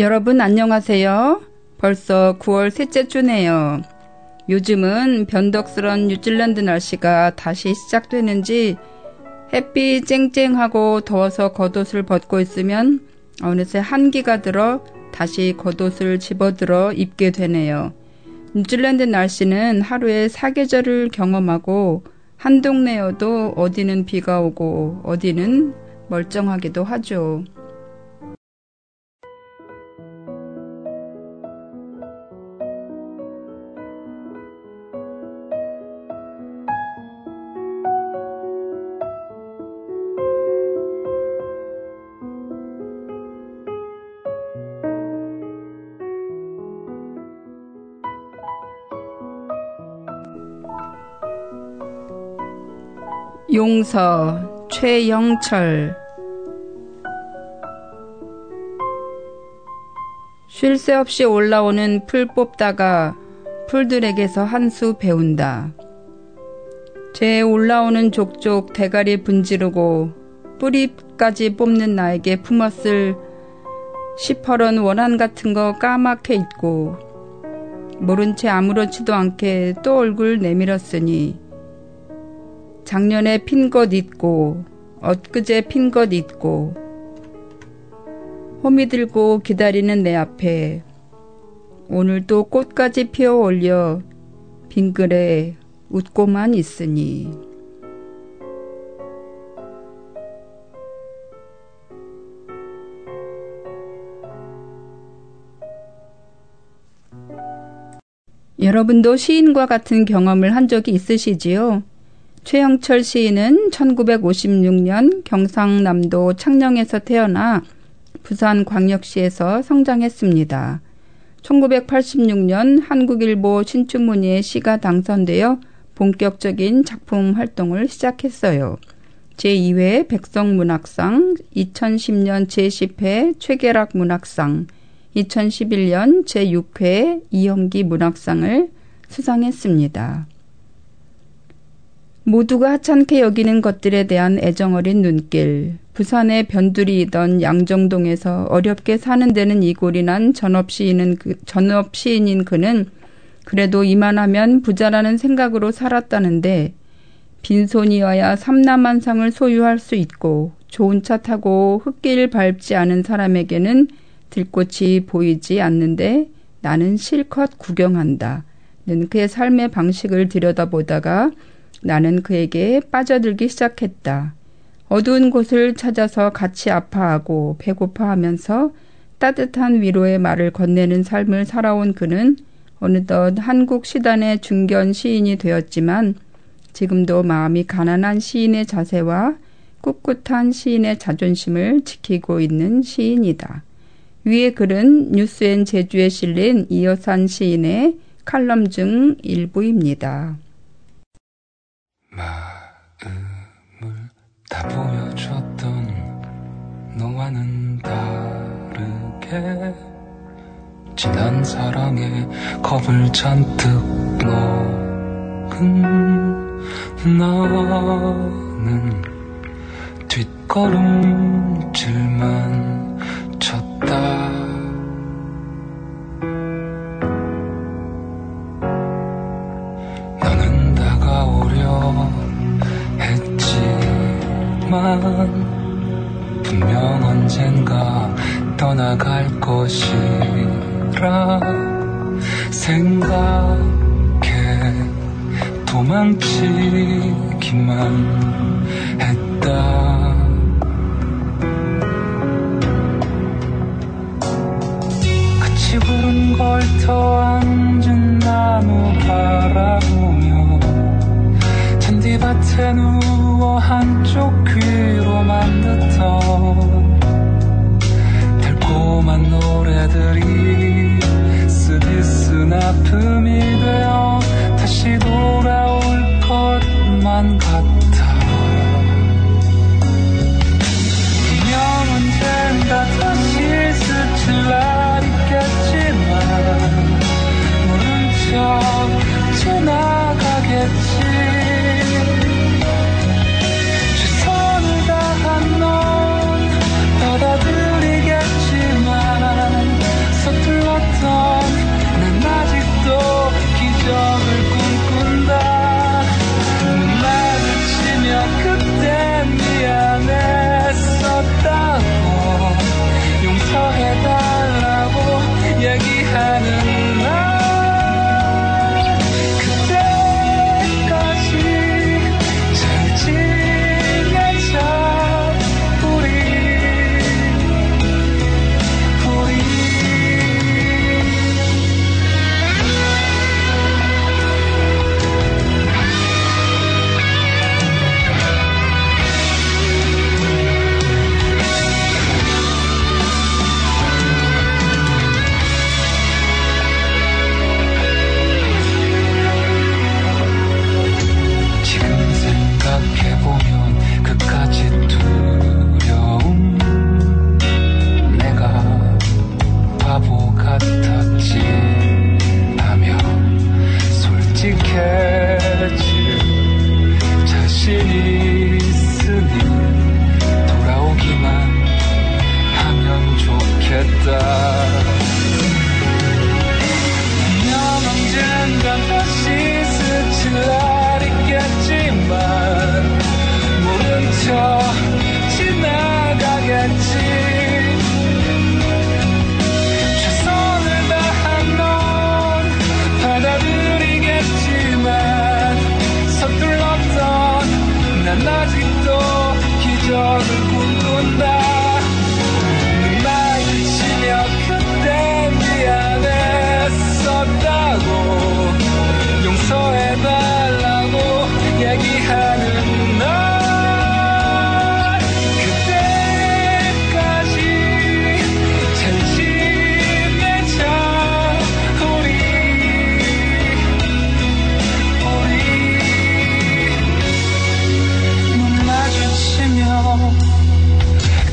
여러분 안녕하세요. 벌써 9월 셋째 주네요. 요즘은 변덕스런 뉴질랜드 날씨가 다시 시작되는지 햇빛 쨍쨍하고 더워서 겉옷을 벗고 있으면 어느새 한기가 들어 다시 겉옷을 집어들어 입게 되네요. 뉴질랜드 날씨는 하루에 사계절을 경험하고 한 동네여도 어디는 비가 오고 어디는 멀쩡하기도 하죠. 용서 최영철 쉴 새 없이 올라오는 풀 뽑다가 풀들에게서 한 수 배운다. 제 올라오는 족족 대가리 분지르고 뿌리까지 뽑는 나에게 품었을 시퍼런 원한 같은 거 까맣게 잊고 모른 채 아무렇지도 않게 또 얼굴 내밀었으니 작년에 핀 것 있고 엊그제 핀 것 있고 홈이 들고 기다리는 내 앞에 오늘도 꽃까지 피어 올려 빙글에 웃고만 있으니 여러분도 시인과 같은 경험을 한 적이 있으시지요? 최영철 시인은 1956년 경상남도 창녕에서 태어나 부산 광역시에서 성장했습니다. 1986년 한국일보 신춘문예에 시가 당선되어 본격적인 작품 활동을 시작했어요. 제2회 백성문학상, 2010년 제10회 최계락 문학상, 2011년 제6회 이영기 문학상을 수상했습니다. 모두가 하찮게 여기는 것들에 대한 애정어린 눈길, 부산의 변두리이던 양정동에서 어렵게 사는 데는 이골이 난 전업시인은 그, 전업시인인 그는 그래도 이만하면 부자라는 생각으로 살았다는데 빈손이어야 삼남한상을 소유할 수 있고 좋은 차 타고 흙길 밟지 않은 사람에게는 들꽃이 보이지 않는데 나는 실컷 구경한다. 는 그의 삶의 방식을 들여다보다가 나는 그에게 빠져들기 시작했다. 어두운 곳을 찾아서 같이 아파하고 배고파하면서 따뜻한 위로의 말을 건네는 삶을 살아온 그는 어느덧 한국 시단의 중견 시인이 되었지만 지금도 마음이 가난한 시인의 자세와 꿋꿋한 시인의 자존심을 지키고 있는 시인이다. 위의 글은 뉴스엔 제주에 실린 이여산 시인의 칼럼 중 일부입니다. 마음을 다 보여줬던 너와는 다르게 지난 사랑에 겁을 잔뜩 먹은 나는 뒷걸음질만 쳤다 했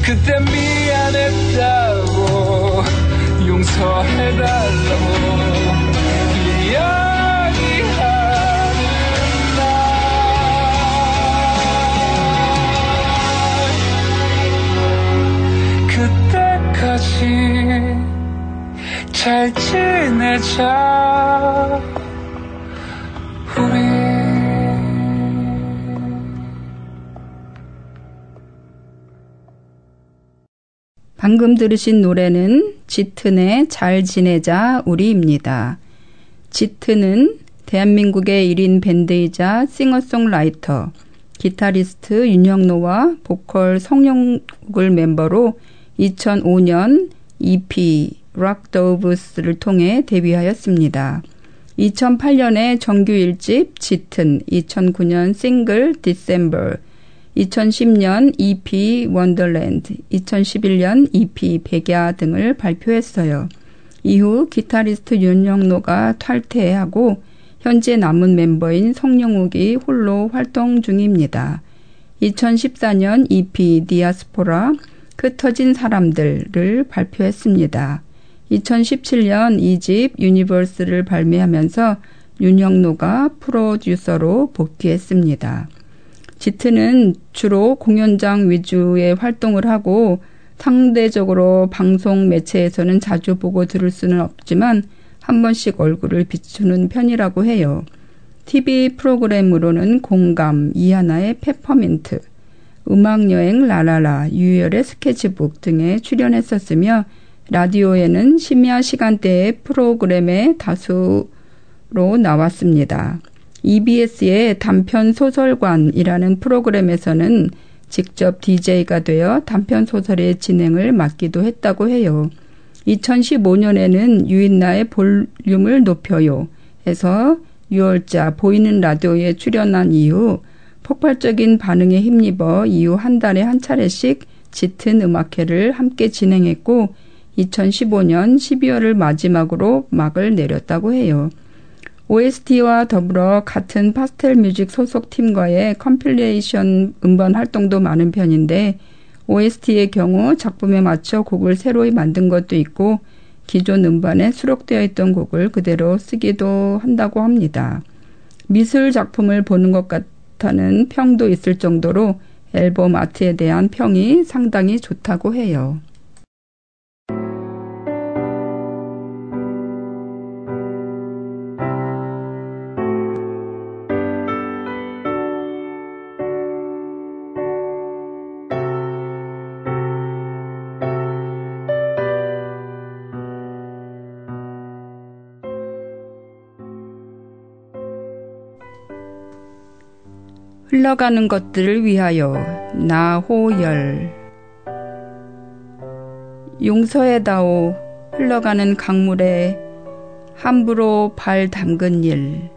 그때 미안했다고 용서해달라고 그때까지 잘 지내자 방금 들으신 노래는 짙은의 잘 지내자 우리입니다. 짙은은 대한민국의 1인 밴드이자 싱어송라이터, 기타리스트 윤형로와 보컬 성용욱을 멤버로 2005년 EP Rock Doves를 통해 데뷔하였습니다. 2008년에 정규 1집 짙은, 2009년 싱글 December, 2010년 EP Wonderland, 2011년 EP 백야 등을 발표했어요. 이후 기타리스트 윤형로가 탈퇴하고 현재 남은 멤버인 성용욱이 홀로 활동 중입니다. 2014년 EP 디아스포라 흩어진 사람들을 발표했습니다. 2017년 2집 Universe를 발매하면서 윤영노가 프로듀서로 복귀했습니다. 지트는 주로 공연장 위주의 활동을 하고 상대적으로 방송 매체에서는 자주 보고 들을 수는 없지만 한 번씩 얼굴을 비추는 편이라고 해요. TV 프로그램으로는 공감, 이하나의 페퍼민트, 음악여행 라라라, 유열의 스케치북 등에 출연했었으며 라디오에는 심야 시간대의 프로그램에 다수로 나왔습니다. EBS의 단편 소설관이라는 프로그램에서는 직접 DJ가 되어 단편 소설의 진행을 맡기도 했다고 해요. 2015년에는 유인나의 볼륨을 높여요. 해서 6월자 보이는 라디오에 출연한 이후 폭발적인 반응에 힘입어 이후 한 달에 한 차례씩 짙은 음악회를 함께 진행했고 2015년 12월을 마지막으로 막을 내렸다고 해요. OST와 더불어 같은 파스텔 뮤직 소속 팀과의 compilation 음반 활동도 많은 편인데 OST의 경우 작품에 맞춰 곡을 새로이 만든 것도 있고 기존 음반에 수록되어 있던 곡을 그대로 쓰기도 한다고 합니다. 미술 작품을 보는 것 같다는 평도 있을 정도로 앨범 아트에 대한 평이 상당히 좋다고 해요. 흘러가는 것들을 위하여 나호열. 용서해다오 흘러가는 강물에 함부로 발 담근 일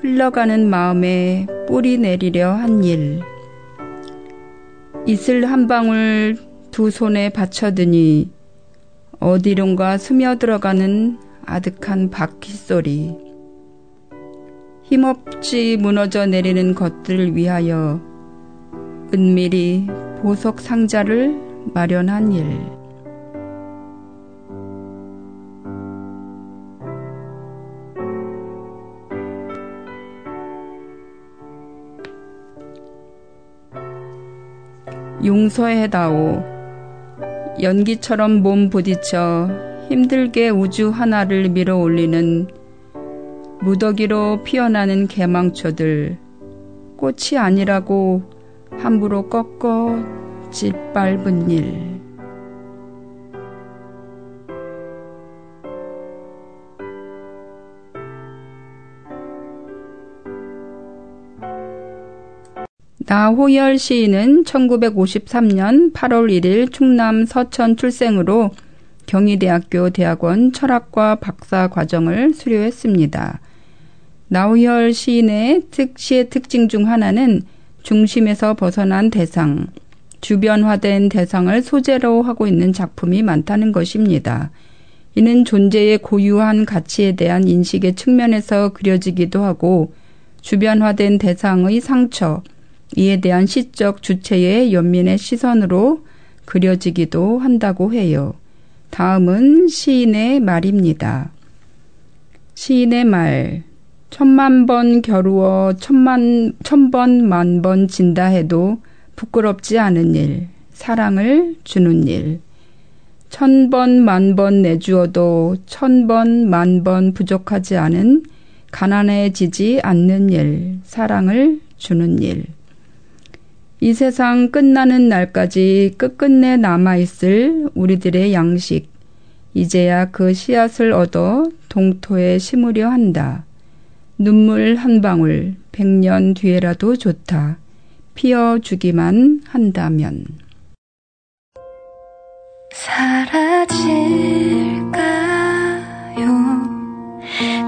흘러가는 마음에 뿌리 내리려 한 일. 이슬 한 방울 두 손에 받쳐드니 어디론가 스며들어가는 아득한 바퀴 소리 힘없이 무너져 내리는 것들을 위하여 은밀히 보석 상자를 마련한 일. 용서해다오. 연기처럼 몸 부딪혀 힘들게 우주 하나를 밀어 올리는 무더기로 피어나는 개망초들 꽃이 아니라고 함부로 꺾어 짓밟은 일. 나호열 시인은 1953년 8월 1일 충남 서천 출생으로 경희대학교 대학원 철학과 박사 과정을 수료했습니다. 나우열 시인의 특 시의 특징 중 하나는 중심에서 벗어난 대상, 주변화된 대상을 소재로 하고 있는 작품이 많다는 것입니다. 이는 존재의 고유한 가치에 대한 인식의 측면에서 그려지기도 하고 주변화된 대상의 상처, 이에 대한 시적 주체의 연민의 시선으로 그려지기도 한다고 해요. 다음은 시인의 말입니다. 시인의 말. 천만 번 겨루어 천만, 천번 만 번 진다 해도 부끄럽지 않은 일, 사랑을 주는 일. 천 번, 만 번 내주어도 천 번, 만 번 부족하지 않은 가난해지지 않는 일, 사랑을 주는 일. 이 세상 끝나는 날까지 끝끝내 남아있을 우리들의 양식. 이제야 그 씨앗을 얻어 동토에 심으려 한다. 눈물 한 방울, 백년 뒤에라도 좋다. 피어주기만 한다면. 사라질까요?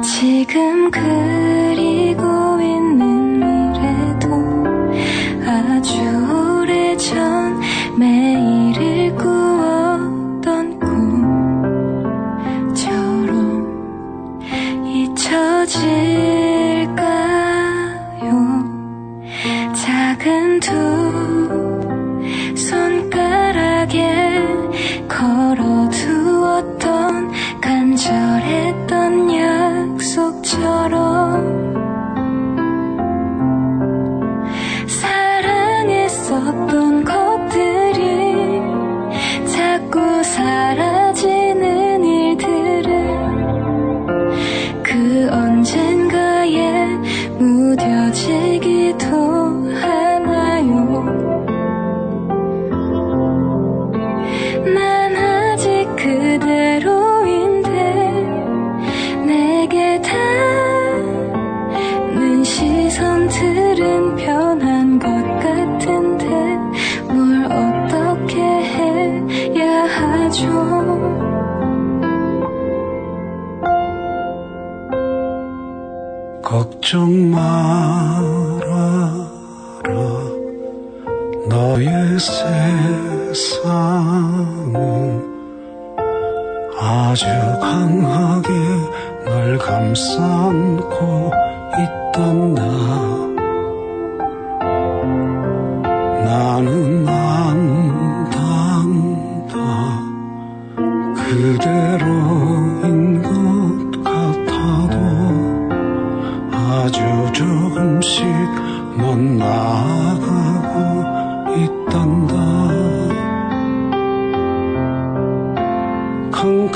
지금 그리고 시선들은 변한 것 같은데 뭘 어떻게 해야 하죠? 걱정 말아라. 너의 세상은 아주 강하게 널 감싸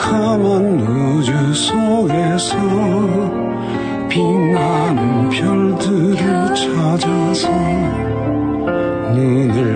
캄캄한 우주 속에서 빛나는 별들을 찾아서 눈을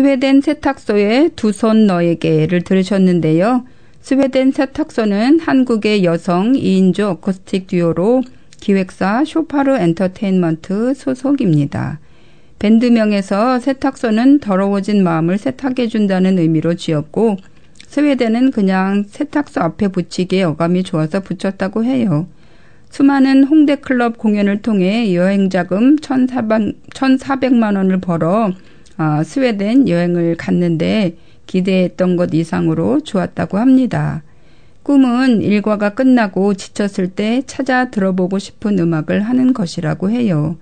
스웨덴 세탁소의 두 손 너에게를 들으셨는데요. 스웨덴 세탁소는 한국의 여성 2인조 어쿠스틱 듀오로 기획사 쇼파르 엔터테인먼트 소속입니다. 밴드명에서 세탁소는 더러워진 마음을 세탁해준다는 의미로 지었고 스웨덴은 그냥 세탁소 앞에 붙이기에 어감이 좋아서 붙였다고 해요. 수많은 홍대 클럽 공연을 통해 여행자금 1,400만 원을 벌어 아, 스웨덴 여행을 갔는데 기대했던 것 이상으로 좋았다고 합니다. 꿈은 일과가 끝나고 지쳤을 때 찾아 들어보고 싶은 음악을 하는 것이라고 해요.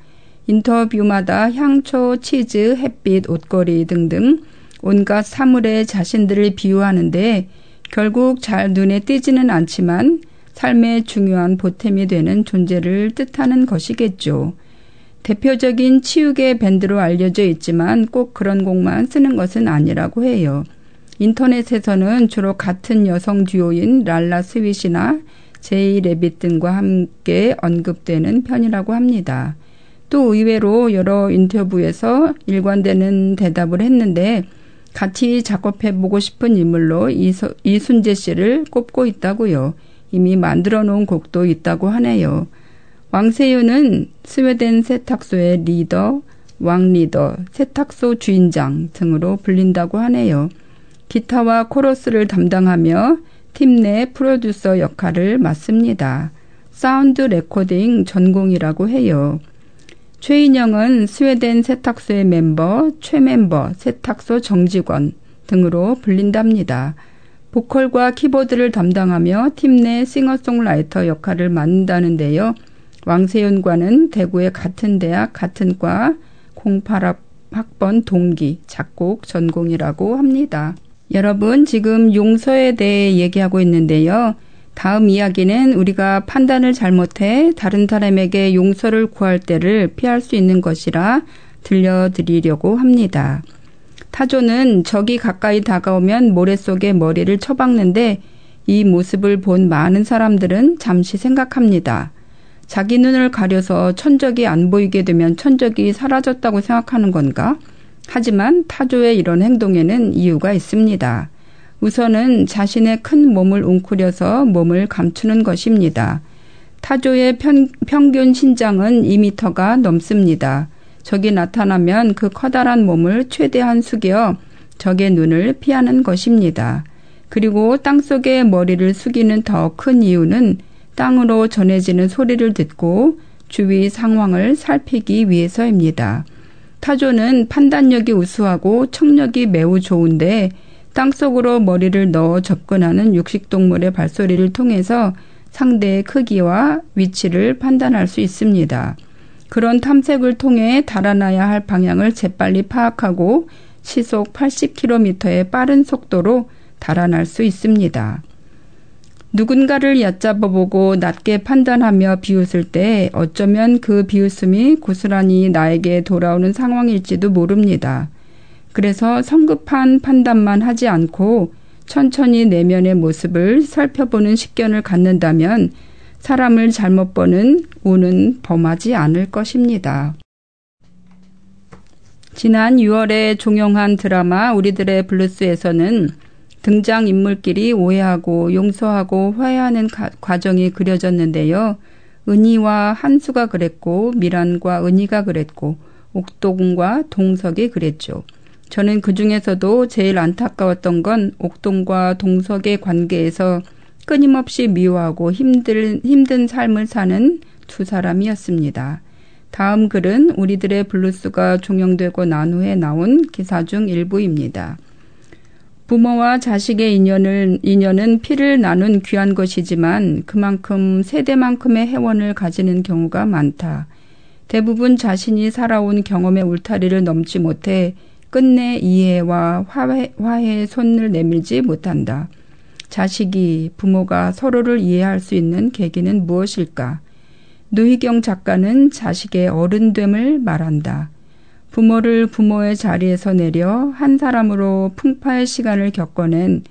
인터뷰마다 향초, 치즈, 햇빛, 옷걸이 등등 온갖 사물에 자신들을 비유하는데 결국 잘 눈에 띄지는 않지만 삶의 중요한 보탬이 되는 존재를 뜻하는 것이겠죠. 대표적인 치유계 밴드로 알려져 있지만 꼭 그런 곡만 쓰는 것은 아니라고 해요. 인터넷에서는 주로 같은 여성 듀오인 랄라 스윗이나 제이 레빗 등과 함께 언급되는 편이라고 합니다. 또 의외로 여러 인터뷰에서 일관되는 대답을 했는데 같이 작업해보고 싶은 인물로 이순재 씨를 꼽고 있다고요. 이미 만들어 놓은 곡도 있다고 하네요. 왕세윤은 스웨덴 세탁소의 리더, 왕리더, 세탁소 주인장 등으로 불린다고 하네요. 기타와 코러스를 담당하며 팀 내 프로듀서 역할을 맡습니다. sound recording 전공이라고 해요. 최인영은 스웨덴 세탁소의 멤버, 최멤버, 세탁소 정직원 등으로 불린답니다. 보컬과 키보드를 담당하며 팀 내 싱어송라이터 역할을 맡는다는데요. 왕세윤과는 대구의 같은 대학 같은 과 08학번 동기 작곡 전공이라고 합니다. 여러분 지금 용서에 대해 얘기하고 있는데요. 다음 이야기는 우리가 판단을 잘못해 다른 사람에게 용서를 구할 때를 피할 수 있는 것이라 들려드리려고 합니다. 타조는 적이 가까이 다가오면 모래 속에 머리를 쳐박는데 이 모습을 본 많은 사람들은 잠시 생각합니다. 자기 눈을 가려서 천적이 안 보이게 되면 천적이 사라졌다고 생각하는 건가? 하지만 타조의 이런 행동에는 이유가 있습니다. 우선은 자신의 큰 몸을 웅크려서 몸을 감추는 것입니다. 타조의 편, 평균 신장은 2미터가 넘습니다. 적이 나타나면 그 커다란 몸을 최대한 숙여 적의 눈을 피하는 것입니다. 그리고 땅 속에 머리를 숙이는 더 큰 이유는 땅으로 전해지는 소리를 듣고 주위 상황을 살피기 위해서입니다. 타조는 판단력이 우수하고 청력이 매우 좋은데 땅 속으로 머리를 넣어 접근하는 육식동물의 발소리를 통해서 상대의 크기와 위치를 판단할 수 있습니다. 그런 탐색을 통해 달아나야 할 방향을 재빨리 파악하고 시속 80km의 빠른 속도로 달아날 수 있습니다. 누군가를 얕잡아보고 낮게 판단하며 비웃을 때 어쩌면 그 비웃음이 고스란히 나에게 돌아오는 상황일지도 모릅니다. 그래서 성급한 판단만 하지 않고 천천히 내면의 모습을 살펴보는 식견을 갖는다면 사람을 잘못 보는 운은 범하지 않을 것입니다. 지난 6월에 종영한 드라마 우리들의 블루스에서는 등장 인물끼리 오해하고 용서하고 화해하는 가, 과정이 그려졌는데요. 은희와 한수가 그랬고 미란과 은희가 그랬고 옥동과 동석이 그랬죠. 저는 그 중에서도 제일 안타까웠던 건 옥동과 동석의 관계에서 끊임없이 미워하고 힘든, 힘든 삶을 사는 두 사람이었습니다. 다음 글은 우리들의 블루스가 종영되고 난 후에 나온 기사 중 일부입니다. 부모와 자식의 인연을, 인연은 피를 나눈 귀한 것이지만 그만큼 세대만큼의 해원을 가지는 경우가 많다. 대부분 자신이 살아온 경험의 울타리를 넘지 못해 끝내 이해와 화해, 화해의 손을 내밀지 못한다. 자식이 부모가 서로를 이해할 수 있는 계기는 무엇일까? 노희경 작가는 자식의 어른됨을 말한다. 부모를 부모의 자리에서 내려 한 사람으로 풍파의 시간을 겪어낸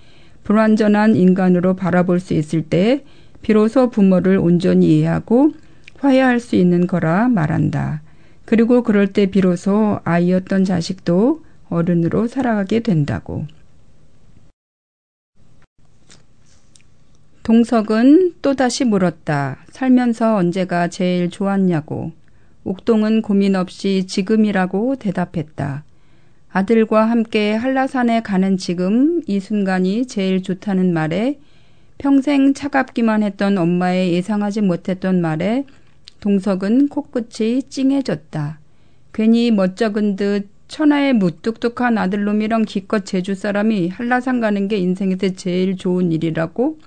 불완전한 인간으로 바라볼 수 있을 때 비로소 부모를 온전히 이해하고 화해할 수 있는 거라 말한다. 그리고 그럴 때 비로소 아이였던 자식도 어른으로 살아가게 된다고. 동석은 또다시 물었다. 살면서 언제가 제일 좋았냐고. 옥동은 고민 없이 지금이라고 대답했다. 아들과 함께 한라산에 가는 지금 이 순간이 제일 좋다는 말에 평생 차갑기만 했던 엄마의 예상하지 못했던 말에 동석은 코끝이 찡해졌다. 괜히 멋쩍은 듯 천하의 무뚝뚝한 아들놈이랑 기껏 제주 사람이 한라산 가는 게 인생에서 제일 좋은 일이라고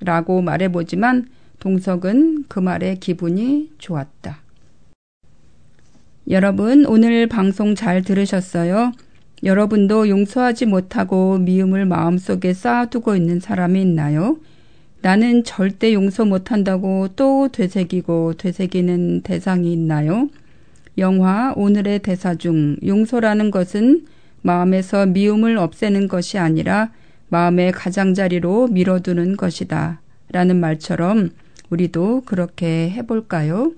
라고 말해보지만 동석은 그 말에 기분이 좋았다. 여러분, 오늘 방송 잘 들으셨어요? 여러분도 용서하지 못하고 미움을 마음속에 쌓아두고 있는 사람이 있나요? 나는 절대 용서 못한다고 또 되새기고 되새기는 대상이 있나요? 영화 오늘의 대사 중 용서라는 것은 마음에서 미움을 없애는 것이 아니라 마음의 가장자리로 밀어두는 것이다. 라는 말처럼 우리도 그렇게 해볼까요?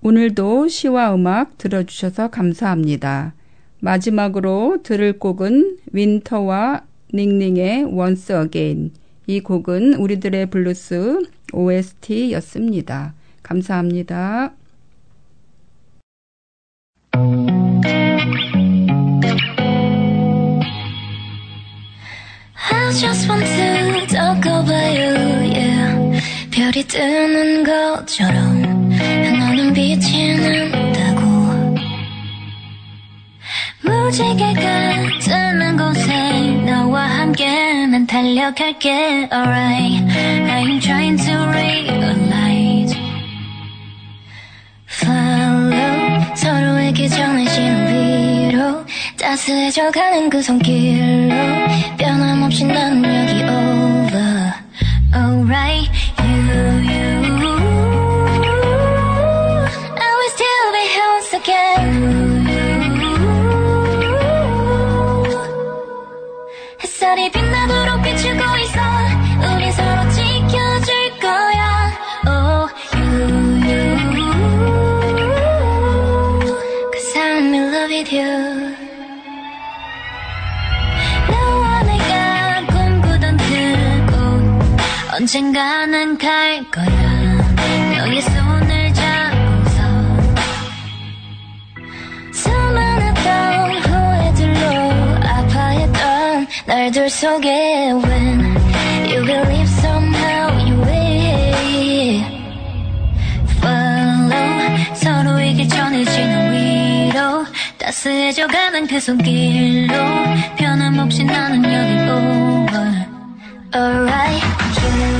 오늘도 시와 음악 들어주셔서 감사합니다. 마지막으로 들을 곡은 윈터와 닝닝의 Once Again. 이 곡은 우리들의 블루스 OST였습니다. 감사합니다. 별이 뜨는 것처럼 빛이 난다고. 무지개가 뜨는 곳에 너 너와 함께만 달려갈게. Alright I'm trying to realize. Follow 서로에게 정해진 위로 따스해져가는 그 손길로 변함없이 나는 여기 over. Alright 햇살이 빛나도록 비추고 있어. 우리 서로 지켜줄 거야. Oh you. You Cause I'm 너와 내가 꿈꾸던 그곳 언젠가는 갈 거야 날들 속에 When you believe somehow you will Follow 서로에게 전해지는 위로 따스해져가는 그 손길로 변함없이 나는 여기 over Alright you,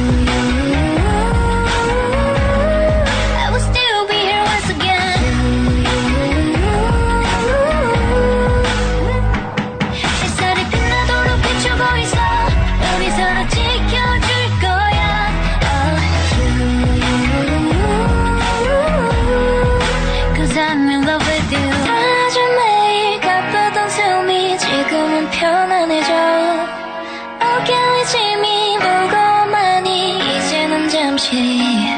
잠